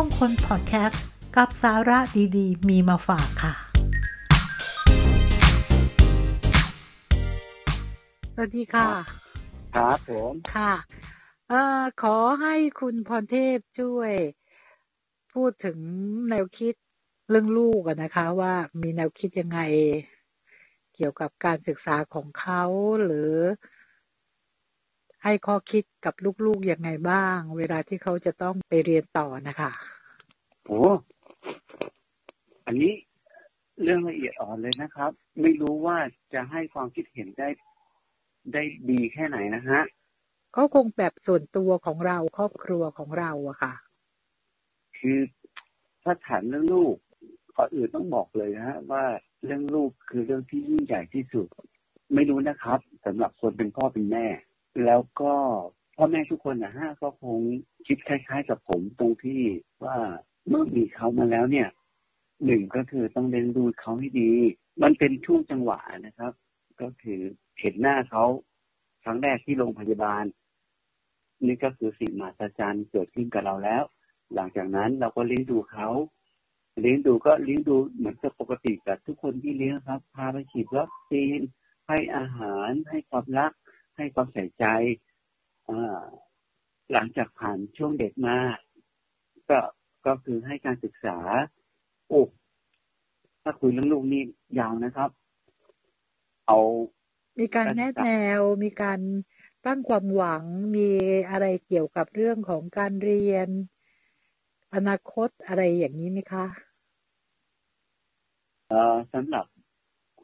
มงคลพอดแคสต์กับสาระดีๆ มีมาฝากค่ะ สวัสดีค่ะ ครับผมค่ะเอ่อขอให้คุณพรเทพช่วย พูดถึงแนวคิดเรื่องลูกอะนะคะ ว่ามีแนวคิดยังไง เกี่ยวกับการศึกษาของเขาหรือ ให้ข้อคิดกับลูกๆยังไงบ้าง เวลาที่เขาจะต้องไปเรียนต่อนะคะโอ้อันนี้เรื่องละเอียดอ่อนเลยนะครับ ไม่รู้ว่าจะให้ความคิดเห็นได้ได้ดีแค่ไหนนะฮะก็คงแบบส่วนตัวของเราครอบครัวของเราอะค่ะ คือถ้าถามเรื่องลูกก่อนอื่นต้องบอกเลยนะฮะว่าเรื่องลูกคือเรื่องที่ยิ่งใหญ่ที่สุด ไม่รู้นะครับสำหรับคนเป็นพ่อเป็นแม่ แล้วก็พ่อแม่ทุกคนนะฮะก็คงคิดคล้ายๆ กับผมตรงที่ว่าเมื่อมีเขามาแล้วเนี่ยหนึ่งก็คือต้องเลี้ยงดูเขาให้ดี มันเป็นช่วงจังหวะนะครับ ก็คือเห็นหน้าเขาครั้งแรกที่โรงพยาบาล นี่ก็คือสิ่งมหัศจรรย์เกิดขึ้นกับเราแล้ว หลังจากนั้นเราก็เลี้ยงดูเขาเลี้ยงดูก็เลี้ยงดูเหมือนกับปกติกับทุกคนที่เลี้ยงครับ พาไปฉีดวัคซีนให้อาหารให้ความรัก ให้ความใส่ใจอ่าหลังจากผ่านช่วงเด็กมาก็ก็คือให้การศึกษาโอ้ถ้าคุยเรื่องลูกนี่ยาวนะครับ เอา มีการแนะแนว มีการตั้งความหวัง มีอะไรเกี่ยวกับเรื่องของการเรียน อนาคตอะไรอย่างนี้ไหมคะ เอ่อสำหรับ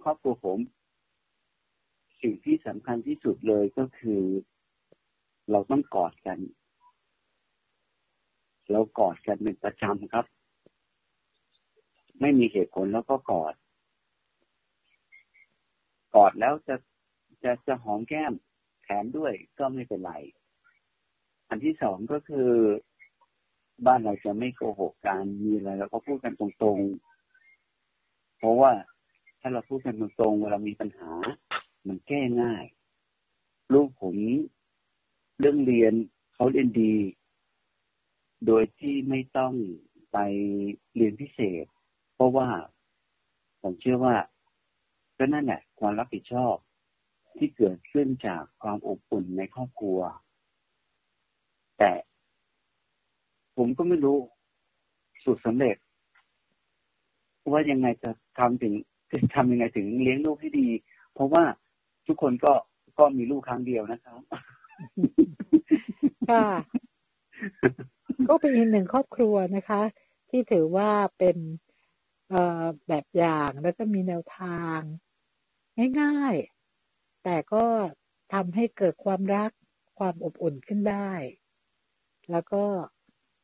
ครอบครัวผม สิ่งที่สำคัญที่สุดเลยก็คือ เราต้องกอดกัน เรากอดกันเป็นประจำครับ ไม่มีเหตุผลแล้วก็กอด กอดแล้วจะจะจะหอมแก้มแถมด้วยก็ไม่เป็นไร อันที่สองก็คือบ้านเราจะไม่โกหกกันมีอะไรเราก็พูดกันตรงๆ เพราะว่าถ้าเราพูดกันตรงๆเวลามีปัญหา มันแก้ง่าย ลูกผมเรื่องเรียนเขาเรียนดี โดยที่ไม่ต้องไปเรียนพิเศษ เพราะว่าผมเชื่อว่า ก็นั่นแหละความรับผิดชอบที่เกิดขึ้นจากความอบอุ่นในครอบครัว แต่ผมก็ไม่รู้สูตรสำเร็จ ว่ายังไงจะทำถึงจะทำยังไงถึงเลี้ยงลูกให้ดี เพราะว่า ทุกคนก็ก็มีลูกครั้งเดียวนะครับค่ะก็เป็นอีกหนึ่งครอบครัวนะคะ ที่ถือว่าเป็นเอ่อแบบอย่างแล้วก็มีแนวทาง ง่ายๆ แต่ก็ทำให้เกิดความรักความอบอุ่นขึ้นได้ แล้วก็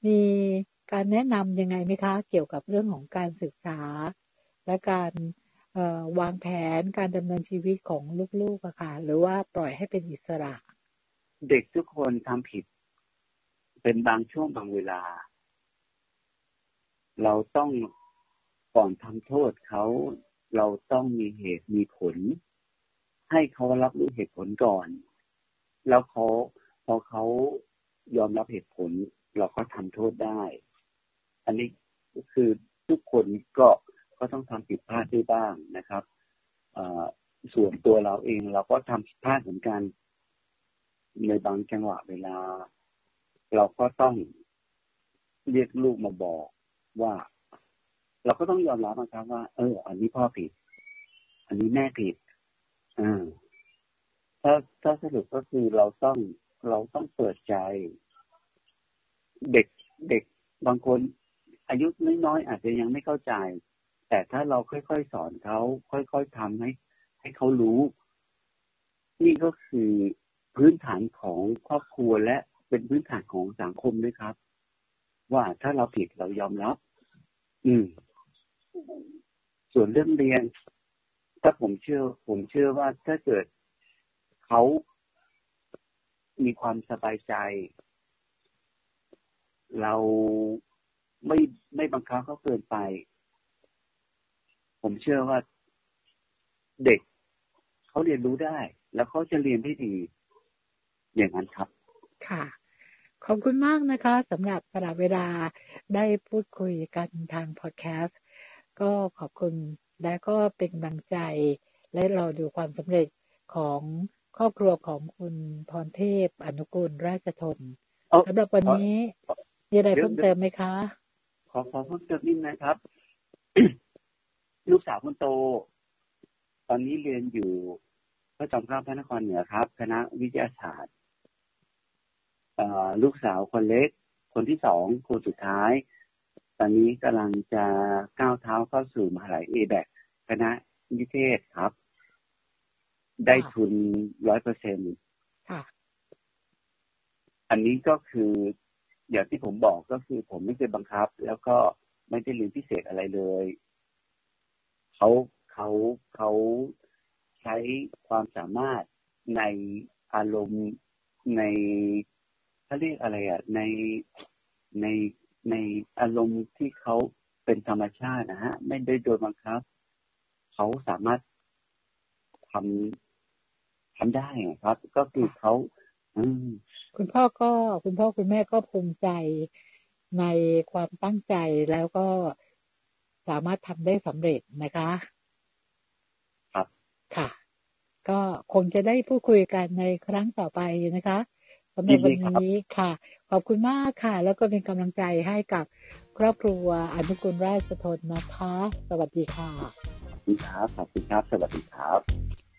มีการแนะนำยังไงไหมคะ เกี่ยวกับเรื่องของการศึกษา และการ วางแผนการดำเนินชีวิตของลูกๆอะค่ะ หรือว่าปล่อยให้เป็นอิสระ เด็กทุกคนทำผิด เป็นบางช่วงบางเวลา เราต้องก่อนทำโทษเขาเราต้องมีเหตุมีผล ให้เขารับรู้เหตุผลก่อน แล้วเขาพอเขายอมรับเหตุผล เราก็ทำโทษได้ อันนี้คือทุกคนก็ ก็ต้องทำผิดพลาดได้บ้างนะครับส่วนตัวเราเองเราก็ทำผิดพลาดเหมือนกัน ในบางจังหวะเวลา เราก็ต้องเรียกลูกมาบอกว่า เราก็ต้องยอมรับนะครับว่า เออ อันนี้พ่อผิด อันนี้แม่ผิดอ่าถ้าถ้าสรุปก็คือเราต้องเราต้องเปิดใจ เด็กเด็กบางคนอายุน้อยๆอาจจะยังไม่เข้าใจ แต่ถ้าเราค่อยๆสอนเขาค่อยๆทำให้ ให้เขารู้ นี่ก็คือพื้นฐานของครอบครัวและเป็นพื้นฐานของสังคมด้วยครับ ว่าถ้าเราผิดเรายอมรับ อืม ส่วนเรื่องเรียน ถ้าผมเชื่อ ผมเชื่อว่าถ้าเกิดเขามีความสบายใจ เราไม่ไม่บังคับเขาเกินไป ผมเชื่อว่าเด็กเขาเรียนรู้ได้ แล้วเขาจะเรียนได้ดี อย่างนั้นครับ ค่ะ ขอบคุณมากนะคะสำหรับสละเวลาได้พูดคุยกันทางพอดแคสต์ก็ขอบคุณและก็เป็นกำลังใจ และรอดูความสำเร็จของครอบครัวของคุณพรเทพอนุกูลราชทนเอ้าสำหรับวันนี้มีอะไรเดี๋ยวเพิ่มเติมไหมคะ ขอขอเพิ่มเติมนิดนะครับ ลูกสาวคนโต ตอนนี้เรียนอยู่พระจอมเกล้าพระนครเหนือครับ คณะวิทยาศาสตร์เอ่อลูกสาวคนเล็ก คนที่สองคนสุดท้าย ตอนนี้กำลังจะก้าวเท้าเข้าสู่มหาลัยเอแบกคณะนิเทศครับ ได้ทุนร้อยเปอร์เซ็นต์ค่ะอันนี้ก็คืออย่างที่ผมบอกก็คือผมไม่เคยบังคับ แล้วก็ไม่ได้เรียนพิเศษอะไรเลย เขาเขาเขาใช้ความสามารถในอารมณ์ในเขาเรียกอะไรอะในในในอารมณ์ที่เขาเป็นธรรมชาตินะฮะ ไม่ได้โดยบังคับเขาสามารถทำทำได้ครับ ก็คือเขาคุณพ่อก็ คุณพ่อคุณแม่ก็ภูมิใจในความตั้งใจแล้วก็ สามารถทำได้สำเร็จนะคะ ครับค่ะ ก็คงจะได้พูดคุยกันในครั้งต่อไปนะคะสำหรับวันนี้ค่ะ ขอบคุณมากค่ะ แล้วก็เป็นกำลังใจให้กับครอบครัวอนุกุลราชทนนะคะ สวัสดีค่ะขอบคุณครับขอบคุณครับ สวัสดีครับ Thank